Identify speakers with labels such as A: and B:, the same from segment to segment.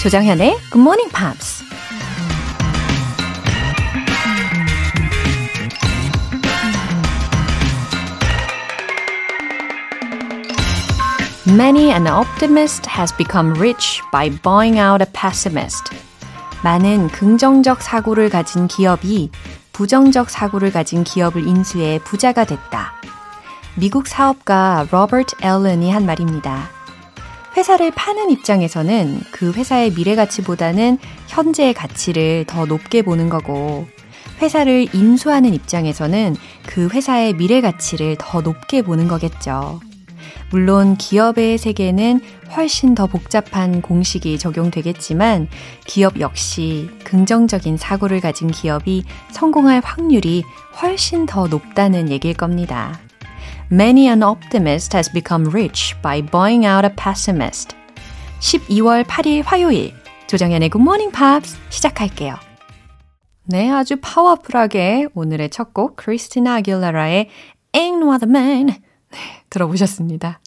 A: 조정현의 Good Morning Pops. Many an optimist has become rich by buying out a pessimist. 많은 긍정적 사고를 가진 기업이 부정적 사고를 가진 기업을 인수해 부자가 됐다. 미국 사업가 로버트 앨런이 한 말입니다. 회사를 파는 입장에서는 그 회사의 미래 가치보다는 현재의 가치를 더 높게 보는 거고, 회사를 인수하는 입장에서는 그 회사의 미래 가치를 더 높게 보는 거겠죠. 물론 기업의 세계는 훨씬 더 복잡한 공식이 적용되겠지만 기업 역시 긍정적인 사고를 가진 기업이 성공할 확률이 훨씬 더 높다는 얘기일 겁니다. Many an optimist has become rich by buying out a pessimist. 12월 8일 화요일 조정연의 Good Morning Pops 시작할게요. 네, 아주 파워풀하게 오늘의 첫 곡 크리스티나 아길라라의 Ain't No Other Man 네, 들어보셨습니다.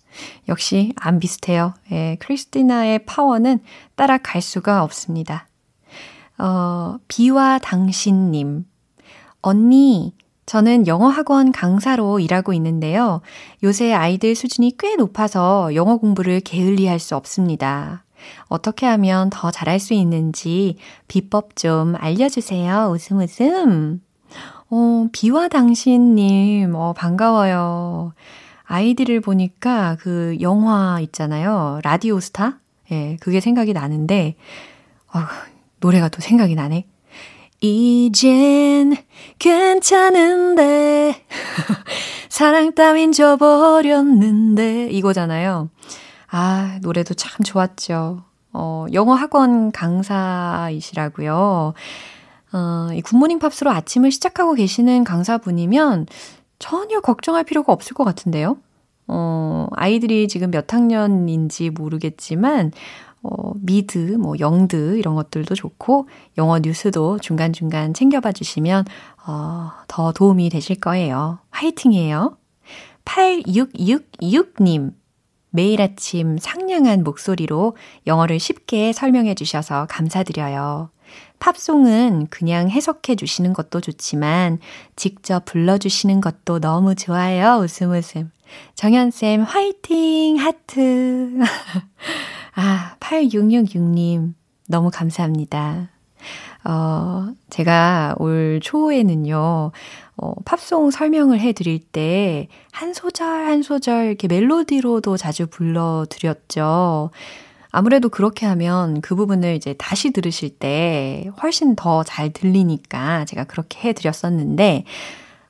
A: 역시 안 비슷해요. 예, 크리스티나의 파워는 따라갈 수가 없습니다. 어, 비와 당신님. 언니, 저는 영어 학원 강사로 일하고 있는데요. 요새 아이들 수준이 꽤 높아서 영어 공부를 게을리할 수 없습니다. 어떻게 하면 더 잘할 수 있는지 비법 좀 알려주세요. 웃음 웃음. 어, 비와 당신님, 어, 반가워요. 아이들을 보니까 그 영화 있잖아요. 라디오 스타? 예, 그게 생각이 나는데, 어, 노래가 또 생각이 나네. 이젠 괜찮은데 사랑 따윈 줘버렸는데 이거잖아요. 아, 노래도 참 좋았죠. 어, 영어 학원 강사이시라고요. 어, 이 굿모닝 팝스로 아침을 시작하고 계시는 강사분이면 전혀 걱정할 필요가 없을 것 같은데요. 어, 아이들이 지금 몇 학년인지 모르겠지만, 어, 미드, 뭐, 영드, 이런 것들도 좋고, 영어 뉴스도 중간중간 챙겨봐 주시면, 어, 더 도움이 되실 거예요. 화이팅이에요. 8666님. 매일 아침 상냥한 목소리로 영어를 쉽게 설명해 주셔서 감사드려요. 팝송은 그냥 해석해 주시는 것도 좋지만 직접 불러주시는 것도 너무 좋아요. 웃음 웃음. 정연쌤 화이팅 하트. 아, 8666님, 너무 감사합니다. 어, 제가 올 초에는요, 어, 팝송 설명을 해 드릴 때, 한 소절, 한 소절, 이렇게 멜로디로도 자주 불러 드렸죠. 아무래도 그렇게 하면 그 부분을 이제 다시 들으실 때 훨씬 더 잘 들리니까 제가 그렇게 해 드렸었는데,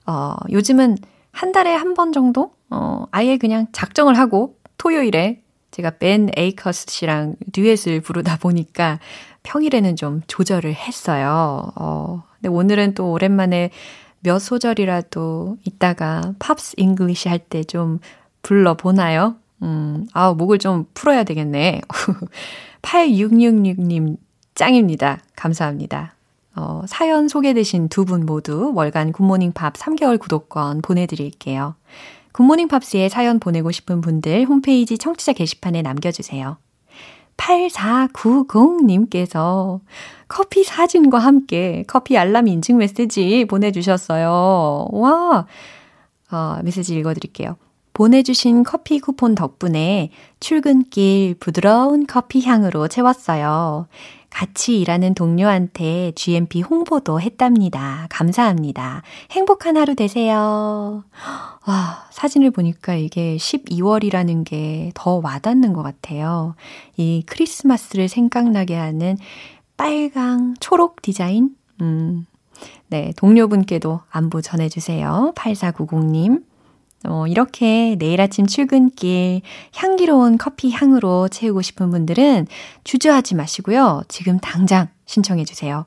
A: 어, 요즘은 한 달에 한 번 정도? 어, 아예 그냥 작정을 하고 토요일에 제가 벤 에이커스 씨랑 듀엣을 부르다 보니까 평일에는 좀 조절을 했어요. 어, 근데 오늘은 또 오랜만에 몇 소절이라도 이따가 Pops English 할 때 좀 불러보나요? 음, 아, 목을 좀 풀어야 되겠네. 8666님 짱입니다. 감사합니다. 어, 사연 소개되신 두 분 모두 월간 굿모닝 팝 3개월 구독권 보내드릴게요. 굿모닝 팝스에 사연 보내고 싶은 분들 홈페이지 청취자 게시판에 남겨주세요. 8490님께서 커피 사진과 함께 커피 알람 인증 메시지 보내주셨어요. 와! 어, 메시지 읽어드릴게요. 보내주신 커피 쿠폰 덕분에 출근길 부드러운 커피 향으로 채웠어요. 같이 일하는 동료한테 GMP 홍보도 했답니다. 감사합니다. 행복한 하루 되세요. 와, 사진을 보니까 이게 12월이라는 게 더 와닿는 것 같아요. 이 크리스마스를 생각나게 하는 빨강, 초록 디자인? 음, 네, 동료분께도 안부 전해주세요. 8490님. 어, 이렇게 내일 아침 출근길 향기로운 커피 향으로 채우고 싶은 분들은 주저하지 마시고요. 지금 당장 신청해 주세요.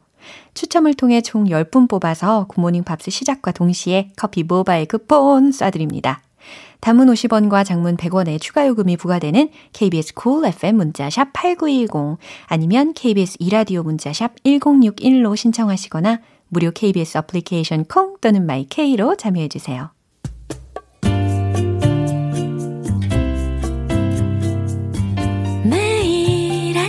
A: 추첨을 통해 총 10분 뽑아서 굿모닝 팝스 시작과 동시에 커피 모바일 쿠폰 쏴드립니다. 단문 50원과 장문 100원의 추가 요금이 부과되는 KBS cool FM 문자샵 8910 아니면 KBS 2라디오 문자샵 1061로 신청하시거나 무료 KBS 어플리케이션 콩 또는 마이케이로 참여해 주세요.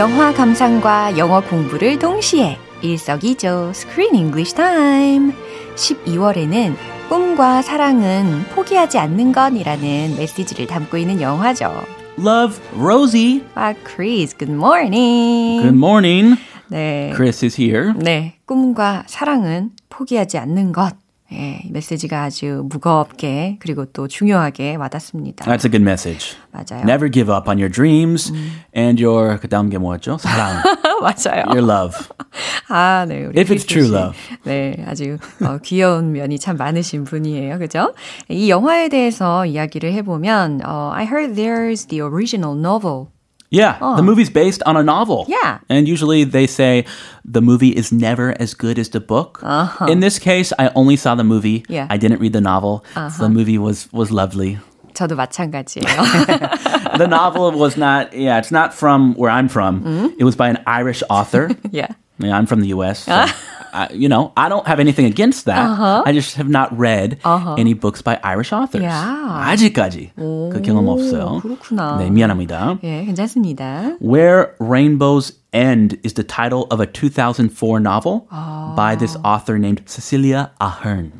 A: 영화 감상과 영어 공부를 동시에 일석이조 Screen English Time. 12월에는 꿈과 사랑은 포기하지 않는 것이라는 메시지를 담고 있는 영화죠.
B: Love, Rosie.
A: 아, Chris, good morning.
B: Good morning.
A: 네.
B: Chris is here.
A: 네. 꿈과 사랑은 포기하지 않는 것. 예, 이 메시지가 아주 무겁게 그리고 또 중요하게 와닿습니다.
B: That's a good message.
A: 맞아요.
B: Never give up on your dreams and your 그다음 게 뭐였죠? 사랑.
A: 맞아요.
B: your love.
A: 아, 네. 우리
B: If it's true
A: 씨.
B: love.
A: 네, 아주 어, 귀여운 면이 참 많으신 분이에요. 그죠? 이 영화에 대해서 이야기를 해 보면, 어, I heard there's the original novel.
B: Yeah, the movie's based on a novel.
A: Yeah.
B: And usually they say the movie is never as good as the book. In this case, I only saw the movie.
A: Yeah.
B: I didn't read the novel. So the movie was was lovely.
A: 저도 마찬가지예요.
B: the novel was not yeah, it's not from where I'm from. It was by an Irish author.
A: yeah.
B: Yeah, I'm from the US. So, I, you know, I don't have anything against that. I just have not read any books by Irish authors.
A: Yeah.
B: 아직까지 그 경험 없어요.
A: 그렇구나.
B: 네, 미안합니다.
A: 예, 괜찮습니다.
B: Where Rainbows End is the title of a 2004 novel by this author named Cecilia Ahern.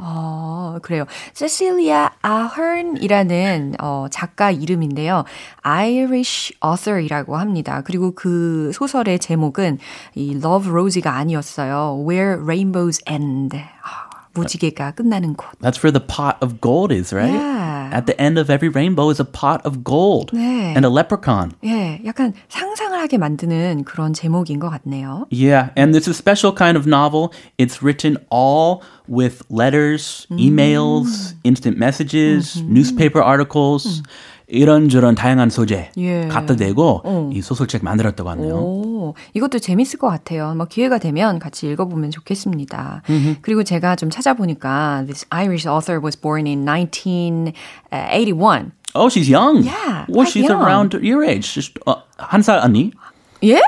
A: 어, 그래요. 세실리아 아헌이라는 어, 작가 이름인데요. Irish author이라고 합니다. 그리고 그 소설의 제목은 이 Love Rosie가 아니었어요. Where Rainbows End. 아, 무지개가 끝나는 곳.
B: That's where the pot of gold is, right?
A: Yeah.
B: At the end of every rainbow is a pot of gold
A: 네.
B: and a leprechaun.
A: 예, 약간 상상 을 하게 만드는 그런 제목인 것 같네요.
B: Yeah, and it's a special kind of novel. It's written all with letters, emails, instant messages, newspaper articles. 이런저런 다양한 소재
A: 예.
B: 갖다 대고 이 소설책 만들었다고 하네요.
A: 오, 이것도 재밌을 것 같아요. 뭐 기회가 되면 같이 읽어보면 좋겠습니다. 그리고 제가 좀 찾아보니까 this Irish author was born in 1981.
B: Oh, she's young.
A: Yeah,
B: Well,
A: quite
B: she's
A: young.
B: around your age. Just, 어, 한살 언니?
A: 예?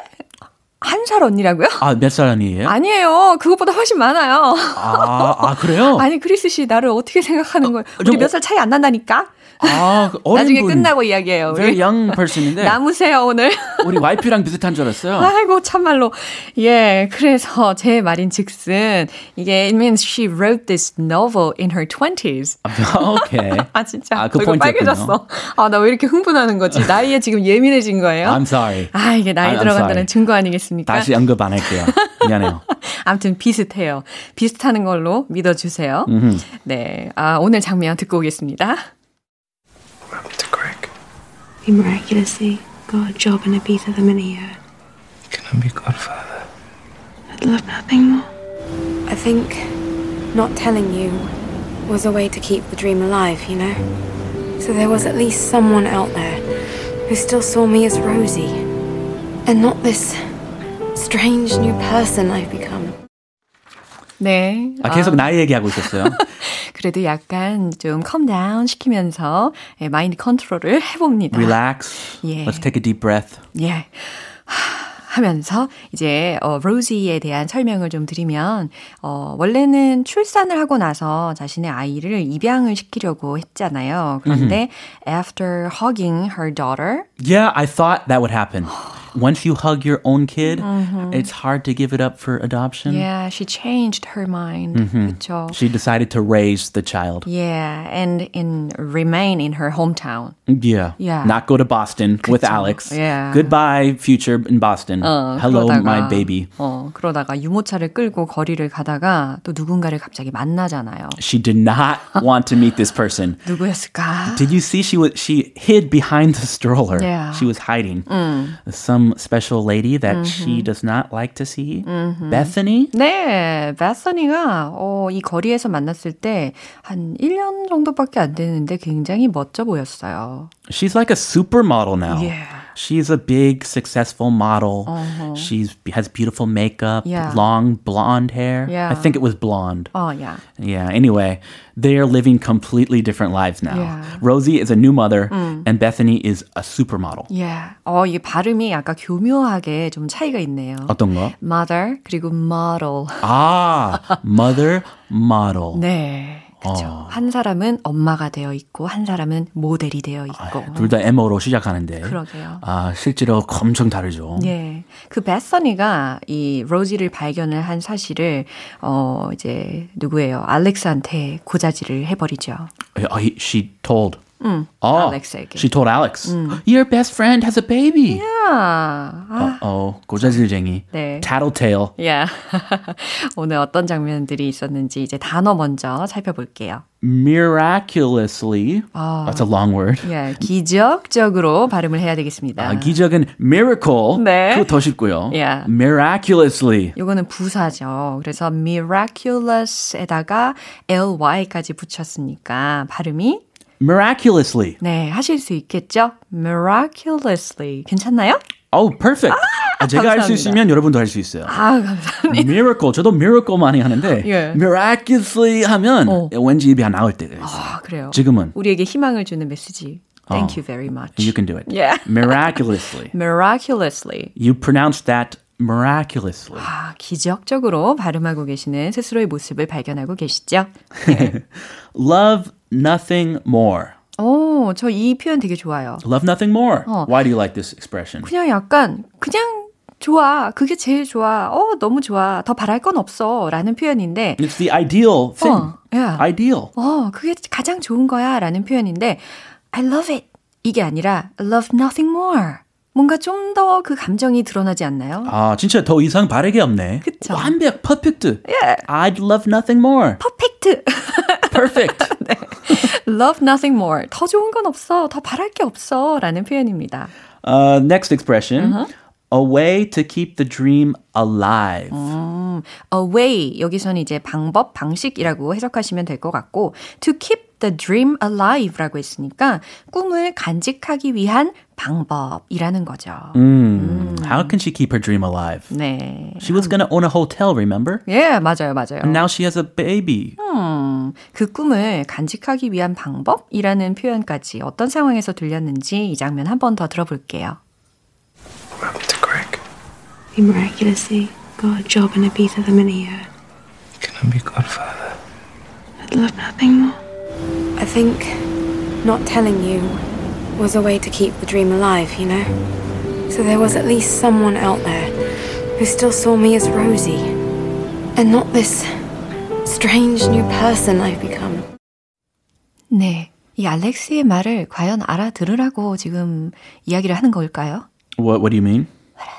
A: 한 살 언니라고요?
B: 아, 몇 살 언니예요?
A: 아니에요. 그것보다 훨씬 많아요.
B: 아, 아, 그래요?
A: 아니 크리스 씨 나를 어떻게 생각하는 거예요? 우리 몇
B: 어-
A: 살 차이 안 난다니까?
B: 아, 그 어린
A: 나중에
B: 분.
A: 끝나고 이야기해요. 우리
B: young person인데
A: 남으세요 오늘.
B: 우리 와이프랑 비슷한 줄 알았어요.
A: 아이고 참말로 예 그래서 제 말인 즉슨 이게 it means she wrote this novel in her 20s
B: 오케이.
A: 아 진짜
B: 아, 그
A: 얼굴. 빨개졌어 아 나 왜 이렇게 흥분하는 거지 나이에 지금 예민해진 거예요
B: I'm sorry.
A: 아 이게 나이
B: I'm
A: 들어간다는
B: sorry.
A: 증거 아니겠습니까
B: 다시 언급 안 할게요. 미안해요.
A: 아무튼 비슷해요 비슷하는 걸로 믿어주세요 네 아, 오늘 장면 듣고 오겠습니다
C: What happened to Greg?
D: He miraculously got a job in Ibiza the minute he heard.
C: Can I be godfather?
D: I'd love nothing more. I think not telling you was a way to keep the dream alive, you know? So there was at least someone out there who still saw me as Rosie. And not this strange new person I've become.
A: 네
B: 아, 계속 나이 얘기하고 있었어요.
A: 그래도 약간 좀 컴다운 시키면서 예, 마인드 컨트롤을 해봅니다
B: Relax.
A: 예.
B: Let's take a deep breath.
A: 예. 하, 하면서 이제 어 로지에 대한 설명을 좀 드리면 어 원래는 출산을 하고 나서 자신의 아이를 입양을 시키려고 했잖아요. 그런데 after hugging her daughter
B: Yeah, I thought that would happen. once you hug your own kid, mm-hmm. it's hard to give it up for adoption.
A: Yeah, she changed her mind. Mm-hmm.
B: She decided to raise the child.
A: Yeah, and in remain in her hometown.
B: Yeah.
A: Yeah.
B: Not go to Boston with
A: 그쵸.
B: Alex.
A: Yeah.
B: Goodbye, future in Boston.
A: 어,
B: Hello,
A: 그러다가,
B: my baby.
A: 어, 그러다가 유모차를 끌고 거리를 가다가 또 누군가를 갑자기 만나잖아요.
B: She did not want to meet this person.
A: 누구였을까?
B: Did you see she was she hid behind the stroller?
A: Yeah.
B: She was hiding. Some special lady that she does not like to see. Bethany?
A: 네, 베서니가 어, 이 거리에서 만났을 때 한 1년 정도밖에 안 되는데 굉장히 멋져 보였어요.
B: She's like a supermodel now.
A: Yeah.
B: She's a big successful model. She's has beautiful makeup,
A: Yeah.
B: long blonde hair.
A: Yeah.
B: I think it was blonde.
A: 어, 야.
B: Yeah, anyway, they are living completely different lives now.
A: Yeah.
B: Rosie is a new mother and Bethany is a supermodel.
A: 예. 어, 이 발음이 약간 교묘하게 좀 차이가 있네요.
B: 어떤 거?
A: mother 그리고 model.
B: 아, mother model.
A: 네. 그렇죠. 한 사람은 엄마가 되어 있고 한 사람은 모델이 되어 있고.
B: 둘다 M어로 시작하는데.
A: 그러게요.
B: 아, 실제로 엄청 다르죠.
A: 예. 그 베서니가 이 로지를 발견을 한 사실을 어 이제 누구예요? 알렉스한테 고자질을 해 버리죠.
B: Oh, he, she told. Oh,
A: Alex에게.
B: She told Alex. Your best friend has a baby.
A: 아. 아.
B: 어, 고자질쟁이.
A: 네.
B: Tattletale.
A: 야. 오늘 어떤 장면들이 있었는지 이제 단어 먼저 살펴볼게요.
B: Miraculously. That's a long word.
A: 예. 기적적으로 발음을 해야 되겠습니다.
B: 아, 기적은 miracle.
A: 네.
B: 그거 더 쉽고요.
A: Yeah.
B: Miraculously.
A: 요거는 부사죠. 그래서 miraculous에다가 ly까지 붙였으니까 발음이
B: Miraculously.
A: 네, 하실 수 있겠죠? miraculously. 괜찮나요?
B: Oh, perfect. 아, 제가 할수
A: 감사합니다.
B: 있으면 여러분도 할 수 있어요.
A: 아, 감사합니다.
B: miracle. 저도 miracle 많이 하는데
A: 예.
B: miraculously 하면
A: 어.
B: 왠지 입이 안 나올 때가 있어요.
A: 아, 그래요.
B: 지금은
A: 우리에게 희망을 주는 메시지. Thank
B: 어.
A: you very much.
B: you can do it.
A: Yeah.
B: Miraculously.
A: miraculously.
B: You pronounce that miraculously.
A: 아, 기적적으로 발음하고 계시는 스스로의 모습을 발견하고 계시죠?
B: Love nothing more.
A: 오, 저 이 표현 되게 좋아요.
B: Love nothing more.
A: 어.
B: Why do you like this expression?
A: 그냥 약간 그냥 좋아. 그게 제일 좋아. 어, 너무 좋아. 더 바랄 건 없어. 라는 표현인데
B: It's the ideal thing.
A: 어, yeah.
B: Ideal.
A: 어, 그게 가장 좋은 거야. 라는 표현인데 I love it. 이게 아니라 I love nothing more. 뭔가 좀 더 그 감정이 드러나지 않나요?
B: 아, 진짜 더 이상 바르게 없네.
A: 그쵸.
B: 완벽, perfect.
A: 예.
B: I'd love nothing more.
A: 퍼펙 트.
B: Perfect.
A: love nothing more. 더 좋은 건 없어. 더 바랄 게 없어. 라는 표현입니다.
B: Uh, next expression. A way to keep the dream alive.
A: A way 여기서는 이제 방법, 방식이라고 해석하시면 될 것 같고 to keep the dream alive라고 했으니까 꿈을 간직하기 위한 방법이라는 거죠.
B: Mm. How can she keep her dream alive?
A: 네.
B: She was going to own a hotel, remember?
A: 예, 맞아요, 맞아요.
B: And now she has a baby.
A: 음, 그 꿈을 간직하기 위한 방법이라는 표현까지 어떤 상황에서 들렸는지 이 장면 한 번 더 들어볼게요.
C: What happened to Greg?
D: He miraculously got a job in Ibiza the minute he heard.
C: Can I be godfather?
D: I'd love nothing more. I think not telling you was a way to keep the dream alive, you know? So there was at least someone out there who still saw me as Rosie. And not this strange new person I've become.
A: 네. 이 알렉스의 말을 과연 알아들으라고 지금 이야기를 하는 걸까요?
B: What, what do you mean?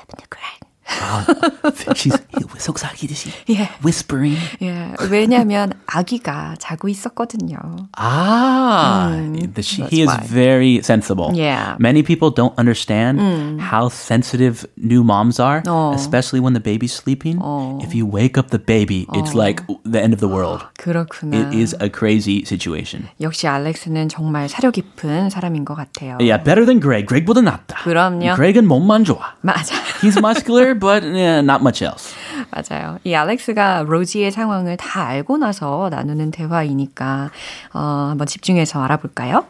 A: 근데 그 래.
B: She's 속삭이듯이
A: 예.
B: whispering.
A: 예. 왜냐면 아기가 자고 있었거든요.
B: Ah, the, she, he is
A: why.
B: very sensible.
A: Yeah.
B: Many people don't understand how sensitive new moms are,
A: 어.
B: especially when the baby's sleeping. If you wake up the baby, it's like the end of the world.
A: 그렇구나.
B: It is a crazy situation.
A: 역시 알렉스는 정말 사려 깊은 사람인 것 같아요.
B: Yeah, better than Greg. Greg보다 낫다.
A: 그럼요.
B: Greg은 몸만 좋아.
A: 맞아.
B: He's muscular, but yeah, not much else.
A: 맞아요. 이 알렉스가 로지의 상황을 다 알고 나서 나누는 대화이니까 어, 한번 집중해서 알아볼까요?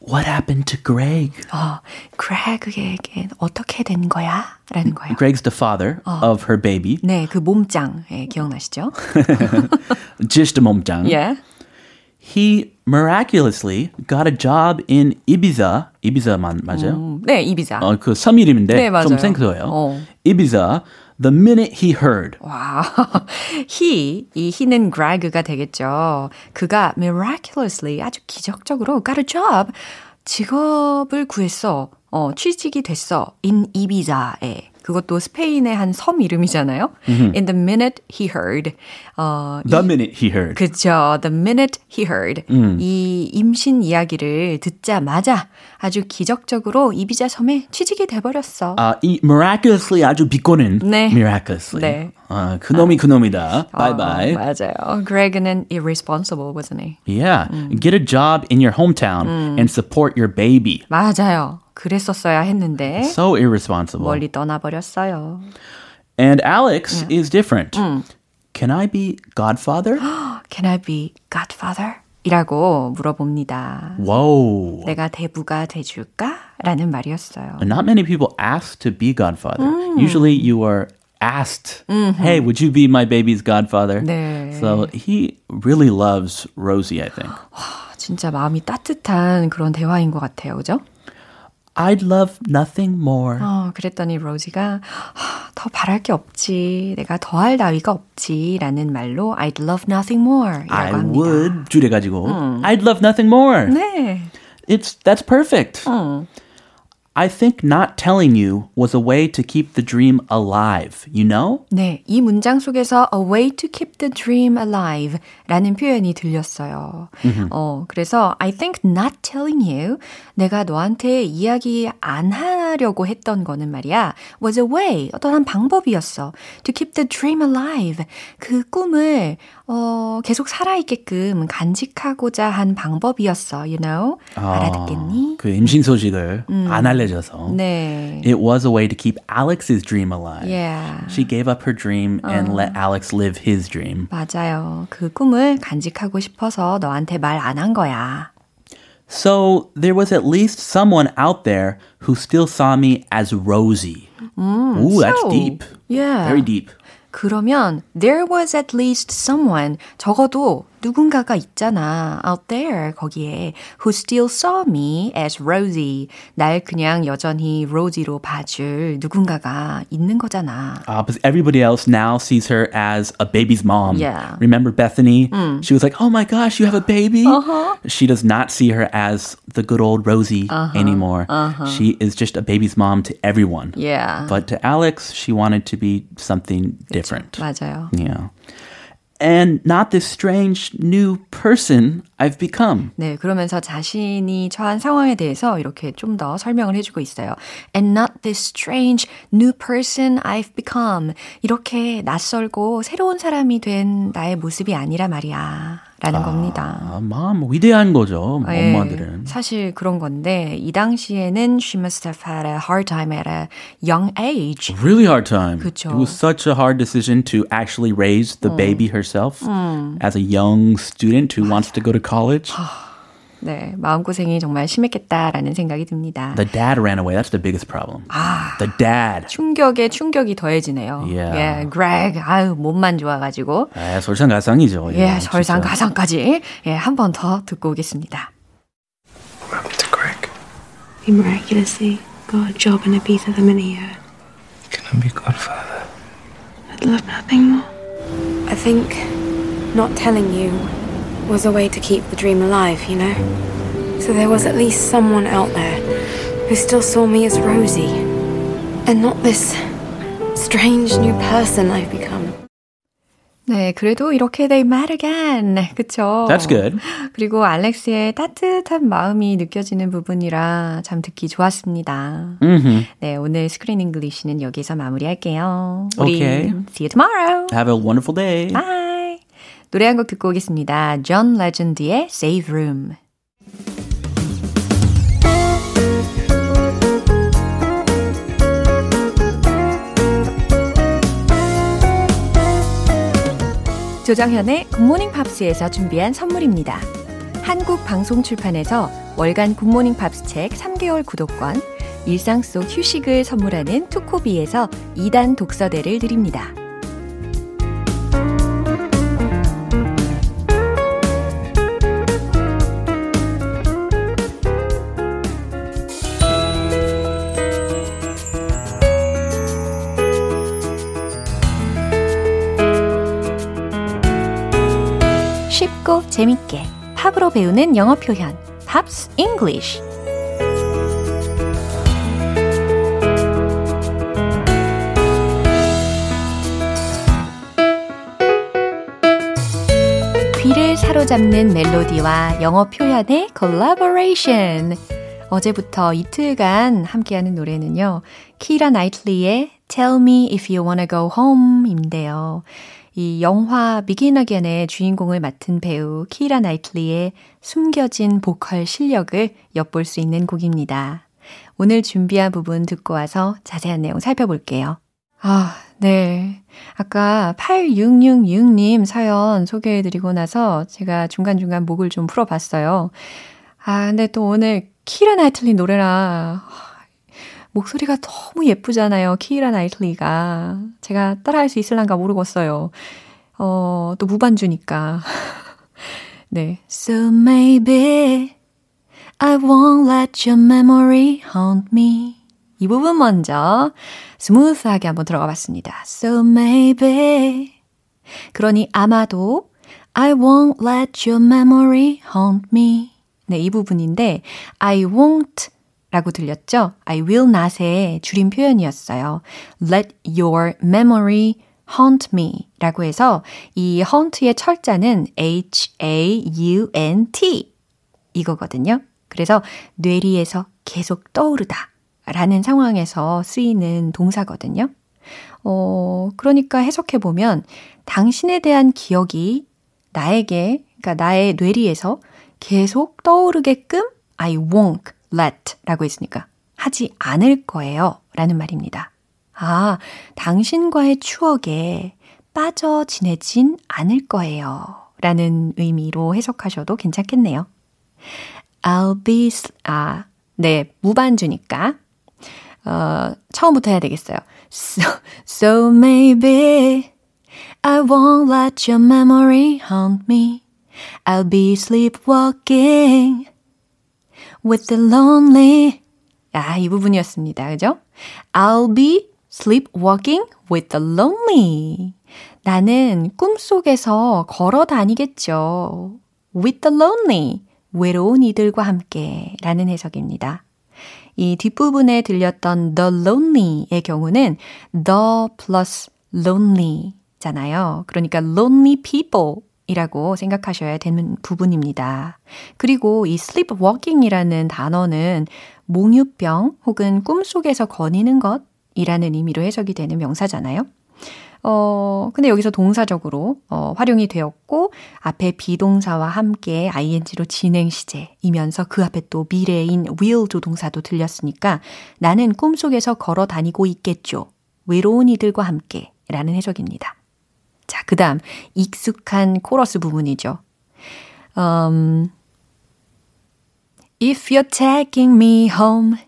B: What happened to Greg?
A: 어, 크래그에게 어떻게 된 거야? 라는 거예요.
B: Greg's the father of her baby.
A: 네, 그 몸짱 예, 기억나시죠?
B: Just a 몸짱.
A: 예.
B: He miraculously got a job in Ibiza. Ibiza만 맞아요?
A: 음, 네, 이비자.
B: 어, 그 섬 이름인데
A: 네, 맞아요.
B: 좀 생소해요.
A: 어.
B: Ibiza. The minute he heard.
A: 와, he, 이 he는 Greg가 되겠죠. 그가 miraculously 아주 기적적으로 got a job. 직업을 구했어. 어, 취직이 됐어. in 이비자에. 그것도 스페인의 한 섬 이름이잖아요. In the minute he heard. 어,
B: The
A: 이-
B: minute he heard.
A: 그쵸. The minute he heard. 이 임신 이야기를 듣자마자 아주 기적적으로 이비자 섬에 취직이 돼버렸어.
B: 아, 이 miraculously 아주 비꼬는
A: 네.
B: miraculously.
A: 네.
B: 아, 그놈이 그놈이다. Bye
A: 어,
B: bye.
A: 맞아요. Greg는 irresponsible, wasn't he?
B: Yeah. Get a job in your hometown and support your baby.
A: 맞아요. 그랬었어야 했는데
B: So irresponsible.
A: 멀리 떠나버렸어요.
B: And Alex is different. Can I be godfather?
A: Can I be godfather? 이라고 물어봅니다.
B: Whoa.
A: 내가 대부가 돼줄까? 라는 말이었어요.
B: Not many people ask to be godfather. Usually you are asked, hey, would you be my baby's godfather?
A: 네.
B: So he really loves Rosie, I think.
A: 진짜 마음이 따뜻한 그런 대화인 것 같아요. 그죠?
B: I'd love nothing more.
A: 어, 그랬더니 로지가 "하, 더 바랄 게 없지. 내가 더할 나위가 없지. 라는 말로 I'd love nothing more 이라고
B: I
A: 합니다.
B: would 줄여 가지고 I'd love nothing more.
A: 네.
B: It's that's perfect. I think not telling you was a way to keep the dream alive. You know?
A: 네, 이 문장 속에서 a way to keep the dream alive 라는 표현이 들렸어요. 어, 그래서 I think not telling you 내가 너한테 이야기 안 하려고 했던 거는 말이야 was a way, 어떤 한 방법이었어. to keep the dream alive. 그 꿈을 어, 계속 살아있게끔 간직하고자 한 방법이었어. You know? 알아듣겠니?
B: 그 임신 소식을 안 알려 줘서.
A: 네.
B: It was a way to keep Alex's dream alive.
A: Yeah.
B: She gave up her dream and let Alex live his dream.
A: 맞아요. 그 꿈을 간직하고 싶어서 너한테 말 안 한 거야.
B: So there was at least someone out there who still saw me as Rosie. Ooh, that's
A: so,
B: deep.
A: yeah.
B: Very deep.
A: 그러면 there was at least someone 적어도 누군가가 있잖아 out there 거기에 who still saw me as Rosie 날 그냥 여전히 로지로 봐줄 누군가가 있는 거잖아.
B: Uh, but everybody else now sees her as a baby's mom.
A: Yeah.
B: Remember Bethany? She was like, "Oh my gosh, you have a baby." She does not see her as the good old Rosie anymore. She is just a baby's mom to everyone.
A: Yeah.
B: But to Alex, she wanted to be something different.
A: 맞아요.
B: Yeah. And not this strange new person I've become.
A: 네, 그러면서 자신이 처한 상황에 대해서 이렇게 좀 더 설명을 해주고 있어요. And not this strange new person I've become. 이렇게 낯설고 새로운 사람이 된 나의 모습이 아니라 말이야. 라는 겁니다.
B: 아, 마음 위대한 거죠.
A: 예,
B: 엄마들은.
A: 사실 그런 건데 이 당시에는 she must have had a hard time at a young age.
B: really hard time.
A: 그쵸.
B: It was such a hard decision to actually raise the baby herself as a young student who wants to go to college.
A: 네, 마음고생이 정말 심했겠다라는 생각이 듭니다.
B: The dad ran away. That's the biggest problem. The dad.
A: 충격에 충격이 더해지네요.
B: Yeah.
A: 예, Greg, 아유 몸만 좋아가지고
B: 아, 설상가상이죠.
A: 예,
B: 진짜.
A: 설상가상까지 예, 한 번 더 듣고 오겠습니다.
C: What happened to Greg?
D: He miraculously got a job in Ibiza the minute he heard.
C: Can I be godfather?
D: I'd love nothing more. I think not telling you was a way to keep the dream alive, you know? So there was at least someone out there who still saw me as Rosie. And not this strange new person I've become.
A: 네, 그래도 이렇게 they met again. 그쵸?
B: That's good.
A: 그리고 알렉스의 따뜻한 마음이 느껴지는 부분이라 참 듣기 좋았습니다.
B: Mhm.
A: 네, 오늘 스크린 잉글리시는 여기서 마무리할게요. 우리
B: Okay.
A: see you tomorrow.
B: Have a wonderful day.
A: Bye. 노래 한 곡 듣고 오겠습니다. 존 레전드의 Save Room. 조정현의 굿모닝 팝스에서 준비한 선물입니다. 한국 방송 출판에서 월간 굿모닝 팝스 책 3개월 구독권, 일상 속 휴식을 선물하는 투코비에서 2단 독서대를 드립니다. 쉽고 재밌게 팝으로 배우는 영어 표현 팝스 잉글리쉬 귀를 사로잡는 멜로디와 영어 표현의 콜라보레이션 어제부터 이틀간 함께하는 노래는요. 키라 나이틀리의 Tell Me If You Wanna Go Home인데요. 이 영화 비긴 어겐의 주인공을 맡은 배우 키라 나이틀리의 숨겨진 보컬 실력을 엿볼 수 있는 곡입니다. 오늘 준비한 부분 듣고 와서 자세한 내용 살펴볼게요. 아, 네. 아까 8666님 사연 소개해드리고 나서 제가 중간중간 목을 좀 풀어봤어요. 아, 근데 또 오늘 키라 나이틀리 노래라 목소리가 너무 예쁘잖아요. 키라 나이틀리가. 제가 따라할 수 있을란가 모르겠어요. 어, 또 무반주니까. 네. So maybe I won't let your memory haunt me. 이 부분 먼저 스무스하게 한번 들어가 봤습니다. So maybe. 그러니 아마도 I won't let your memory haunt me. 네, 이 부분인데 I won't 라고 들렸죠? I will not의 줄임 표현이었어요. Let your memory haunt me 라고 해서 이 haunt의 철자는 H-A-U-N-T 이거거든요. 그래서 뇌리에서 계속 떠오르다 라는 상황에서 쓰이는 동사거든요. 어, 그러니까 해석해보면 당신에 대한 기억이 나에게, 그러니까 나의 뇌리에서 계속 떠오르게끔 I won't let 라고 했으니까 하지 않을 거예요 라는 말입니다. 아, 당신과의 추억에 빠져 지내진 않을 거예요 라는 의미로 해석하셔도 괜찮겠네요. I'll be, 아, 네, 무반주니까. 어, 처음부터 해야 되겠어요. So, so maybe I won't let your memory haunt me. I'll be sleepwalking with the lonely. 아, 이 부분이었습니다. 그죠? I'll be sleepwalking with the lonely. 나는 꿈속에서 걸어 다니겠죠. with the lonely. 외로운 이들과 함께 라는 해석입니다. 이 뒷부분에 들렸던 the lonely의 경우는 the plus lonely 잖아요. 그러니까 lonely people 이라고 생각하셔야 되는 부분입니다. 그리고 이 sleepwalking이라는 단어는 몽유병 혹은 꿈속에서 거니는 것 이라는 의미로 해석이 되는 명사잖아요. 어, 근데 여기서 동사적으로 어, 활용이 되었고 앞에 비동사와 함께 ing로 진행 시제이면서 그 앞에 또 미래인 will 조동사도 들렸으니까 나는 꿈속에서 걸어 다니고 있겠죠. 외로운 이들과 함께 라는 해석입니다. 자, 그 다음 익숙한 코러스 부분이죠. Um, If you're taking me home,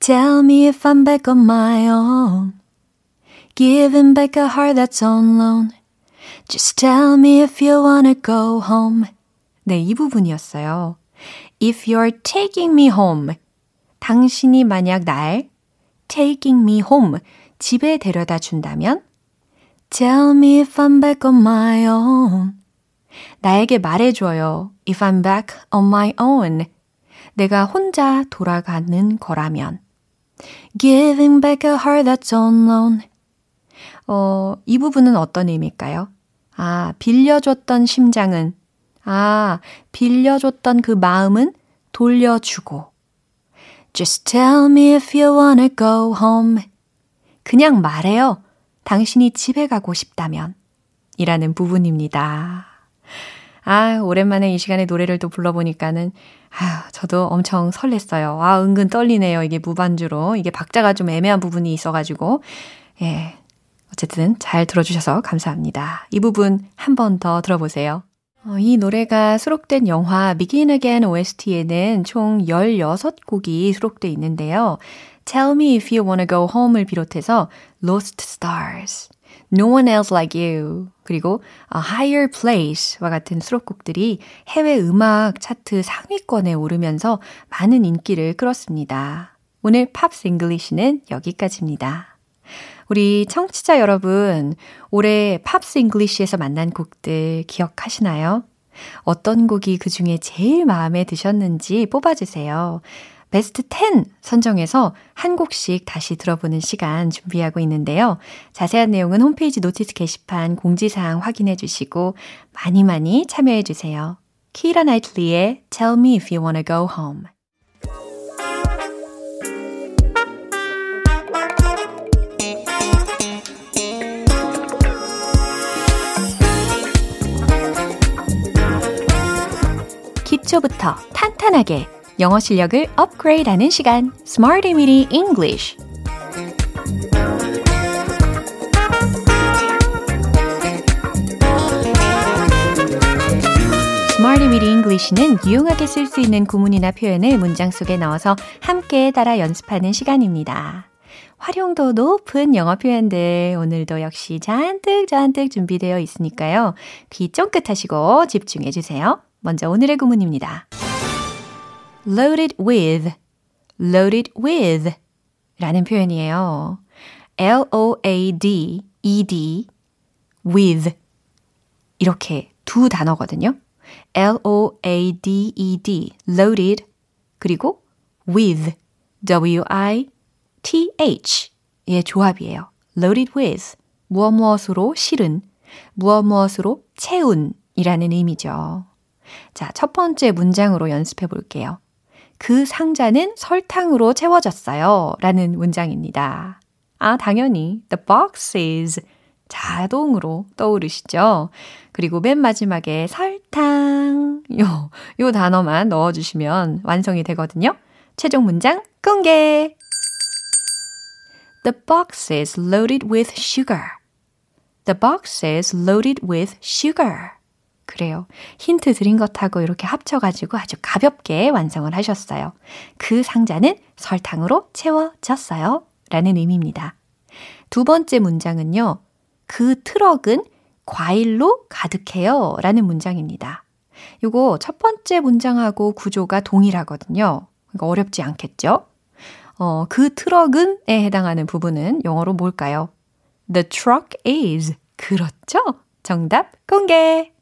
A: tell me if I'm back on my own. Giving back a heart that's on loan. Just tell me if you wanna go home. 네, 이 부분이었어요. If you're taking me home. 당신이 만약 날 taking me home 집에 데려다 준다면 Tell me if I'm back on my own. 나에게 말해줘요. If I'm back on my own. 내가 혼자 돌아가는 거라면. Giving back a heart that's loan. 어, 이 부분은 어떤 의미일까요? 아, 빌려줬던 심장은, 아, 빌려줬던 그 마음은 돌려주고. Just tell me if you wanna go home. 그냥 말해요. 당신이 집에 가고 싶다면. 이라는 부분입니다. 아, 오랜만에 이 시간에 노래를 또 불러보니까는, 아, 저도 엄청 설렜어요. 아, 은근 떨리네요. 이게 무반주로. 이게 박자가 좀 애매한 부분이 있어가지고. 예. 어쨌든 잘 들어주셔서 감사합니다. 이 부분 한 번 더 들어보세요. 어, 이 노래가 수록된 영화 Begin Again OST에는 총 16곡이 수록돼 있는데요. Tell Me If You Wanna Go Home을 비롯해서 Lost Stars, No One Else Like You, 그리고 A Higher Place와 같은 수록곡들이 해외 음악 차트 상위권에 오르면서 많은 인기를 끌었습니다. 오늘 Pops English는 여기까지입니다. 우리 청취자 여러분, 올해 Pops English에서 만난 곡들 기억하시나요? 어떤 곡이 그 중에 제일 마음에 드셨는지 뽑아주세요. 베스트 10 선정해서 한 곡씩 다시 들어보는 시간 준비하고 있는데요. 자세한 내용은 홈페이지 notice 게시판 공지사항 확인해 주시고 많이 많이 참여해 주세요. 키라 나이틀리의 Tell Me If You Wanna Go Home 기초부터 탄탄하게 영어 실력을 업그레이드하는 시간 Smart Reading English Smarty Weedy English는 유용하게 쓸 수 있는 구문이나 표현을 문장 속에 넣어서 함께 따라 연습하는 시간입니다. 활용도 높은 영어 표현들 오늘도 역시 잔뜩 잔뜩 준비되어 있으니까요. 귀 쫑긋 하시고 집중해 주세요. 먼저 오늘의 구문입니다. Loaded with, loaded with 라는 표현이에요. L-O-A-D-E-D, with 이렇게 두 단어거든요. L-O-A-D-E-D, loaded 그리고 with, W-I-T-H 의 조합이에요. loaded with, 무엇 무엇으로 실은, 무엇 무엇으로 채운 이라는 의미죠. 자, 첫 번째 문장으로 연습해 볼게요. 그 상자는 설탕으로 채워졌어요. 라는 문장입니다. 아, 당연히 the box is 자동으로 떠오르시죠? 그리고 맨 마지막에 설탕 요, 요 단어만 넣어주시면 완성이 되거든요. 최종 문장 공개! The box is loaded with sugar. The box is loaded with sugar. 그래요. 힌트 드린 것하고 이렇게 합쳐가지고 아주 가볍게 완성을 하셨어요. 그 상자는 설탕으로 채워졌어요. 라는 의미입니다. 두 번째 문장은요. 그 트럭은 과일로 가득해요. 라는 문장입니다. 요거 첫 번째 문장하고 구조가 동일하거든요. 그러니까 어렵지 않겠죠? 어, 그 트럭은에 해당하는 부분은 영어로 뭘까요? The truck is. 그렇죠? 정답 공개!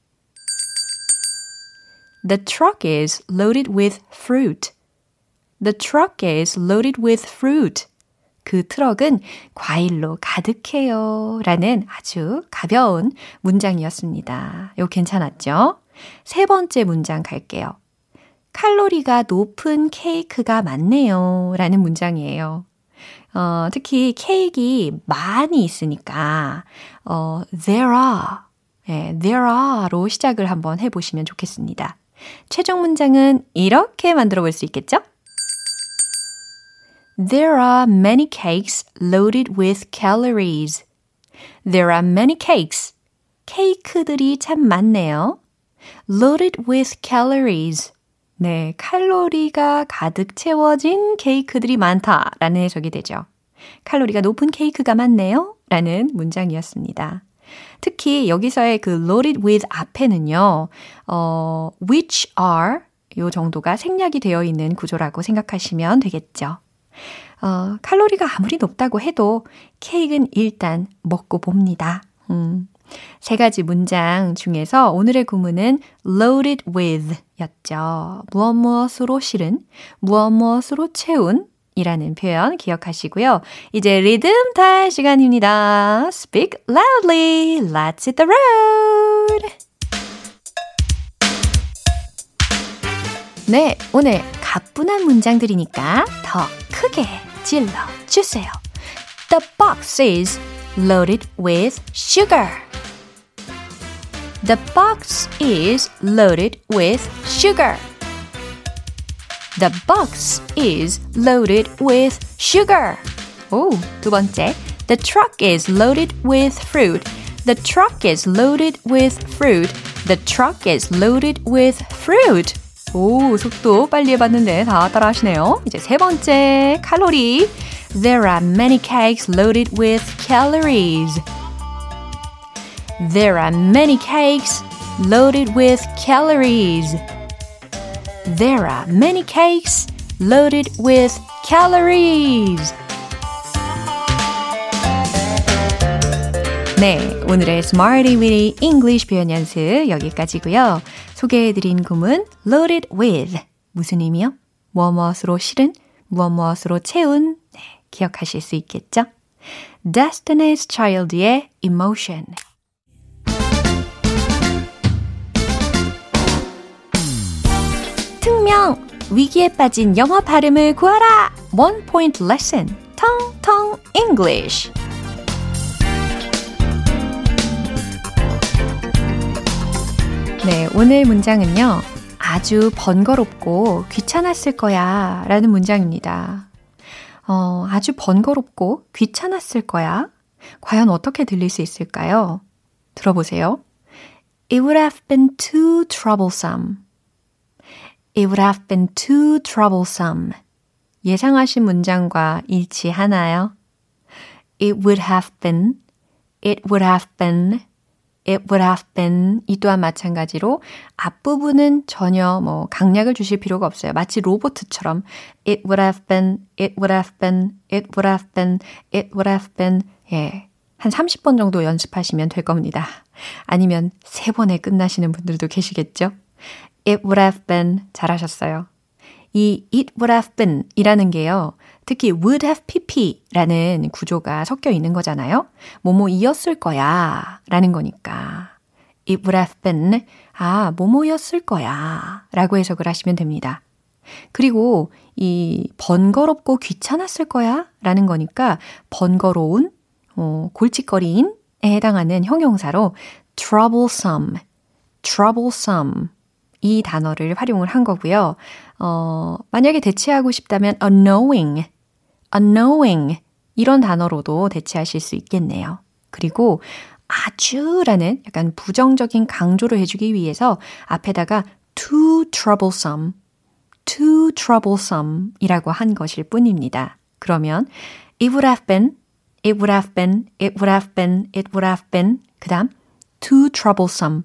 A: The truck is loaded with fruit. The truck is loaded with fruit. 그 트럭은 과일로 가득해요. 라는 아주 가벼운 문장이었습니다. 이거 괜찮았죠? 세 번째 문장 갈게요. 칼로리가 높은 케이크가 많네요. 라는 문장이에요. 어, 특히 케이크 많이 있으니까, 어, there are, 예, there are로 시작을 한번 해보시면 좋겠습니다. 최종 문장은 이렇게 만들어 볼 수 있겠죠? There are many cakes loaded with calories. There are many cakes. 케이크들이 참 많네요. Loaded with calories. 네, 칼로리가 가득 채워진 케이크들이 많다라는 해석이 되죠. 칼로리가 높은 케이크가 많네요. 라는 문장이었습니다. 특히 여기서의 그 loaded with 앞에는요, 어, which are 요 정도가 생략이 되어 있는 구조라고 생각하시면 되겠죠. 어, 칼로리가 아무리 높다고 해도 케이크는 일단 먹고 봅니다. 음. 세 가지 문장 중에서 오늘의 구문은 loaded with 였죠. 무엇 무엇으로 실은, 무엇 무엇으로 채운 이라는 표현 기억하시고요. 이제 리듬 탈 시간입니다. Speak loudly. Let's hit the road. 네, 오늘 가뿐한 문장들이니까 더 크게 질러 주세요. The box is loaded with sugar. The box is loaded with sugar. The box is loaded with sugar. 오, 두 번째. The truck is loaded with fruit. The truck is loaded with fruit. The truck is loaded with fruit. 오, 속도 빨리 해봤는데 다 따라 하시네요. 이제 세 번째, 칼로리. There are many cakes loaded with calories. There are many cakes loaded with calories. There are many cakes loaded with calories. 네, 오늘의 Smarty Weedy English 표현 연습 여기까지고요. 소개해드린 구문 loaded with 무슨 의미요? 무엇 무엇으로 실은, 무엇 무엇으로 채운, 네, 기억하실 수 있겠죠? Destiny's Child의 Emotion. 특명! 위기에 빠진 영어 발음을 구하라! One Point Lesson. 텅텅 English. 네, 오늘 문장은요. 아주 번거롭고 귀찮았을 거야 라는 문장입니다. 어, 아주 번거롭고 귀찮았을 거야. 과연 어떻게 들릴 수 있을까요? 들어보세요. It would have been too troublesome. It would have been too troublesome. 예상하신 문장과 일치하나요? It would have been, it would have been, it would have been 이 또한 마찬가지로 앞부분은 전혀 뭐 강약을 주실 필요가 없어요. 마치 로보트처럼 it would have been, it would have been, it would have been, it would have been 예. 한 30번 정도 연습하시면 될 겁니다. 아니면 3번에 끝나시는 분들도 계시겠죠? It would have been 잘하셨어요. 이 it would have been 이라는 게요. 특히 would have pp라는 구조가 섞여 있는 거잖아요. 뭐뭐이었을 거야 라는 거니까. it would have been 아, 뭐뭐였을 거야 라고 해석을 하시면 됩니다. 그리고 이 번거롭고 귀찮았을 거야 라는 거니까 번거로운, 어, 골칫거리인에 해당하는 형용사로 troublesome, troublesome 이 단어를 활용을 한 거고요. 어, 만약에 대체하고 싶다면 annoying, annoying 이런 단어로도 대체하실 수 있겠네요. 그리고 아주라는 약간 부정적인 강조를 해주기 위해서 앞에다가 too troublesome, too troublesome 이라고 한 것일 뿐입니다. 그러면 it would have been, it would have been, it would have been, it would have been 그 다음 too troublesome,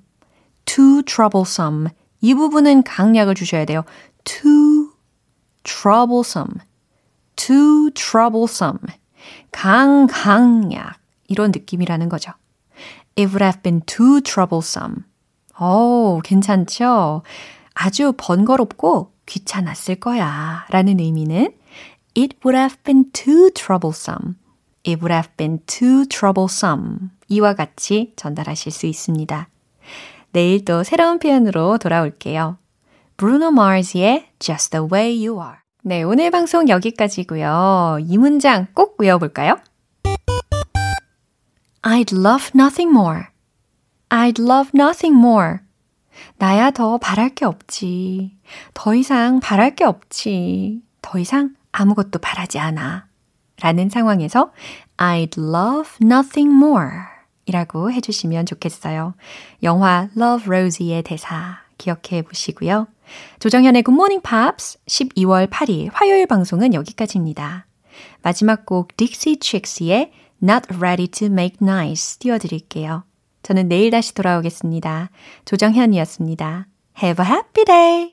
A: too troublesome 이 부분은 강약을 주셔야 돼요. too troublesome, too troublesome. 강, 강약. 이런 느낌이라는 거죠. It would have been too troublesome. 오, 괜찮죠? 아주 번거롭고 귀찮았을 거야. 라는 의미는 It would have been too troublesome. It would have been too troublesome. 이와 같이 전달하실 수 있습니다. 내일 또 새로운 표현으로 돌아올게요. Bruno Mars의 Just the Way You Are. 네, 오늘 방송 여기까지고요. 이 문장 꼭 외워볼까요? I'd love nothing more. I'd love nothing more. 나야 더 바랄 게 없지. 더 이상 바랄 게 없지. 더 이상 아무것도 바라지 않아. 라는 상황에서 I'd love nothing more. 이라고 해주시면 좋겠어요. 영화 Love Rosie의 대사 기억해 보시고요. 조정현의 Good Morning Pops 12월 8일 화요일 방송은 여기까지입니다. 마지막 곡 Dixie Chicks의 Not Ready to Make Nice 띄워드릴게요. 저는 내일 다시 돌아오겠습니다. 조정현이었습니다. Have a happy day!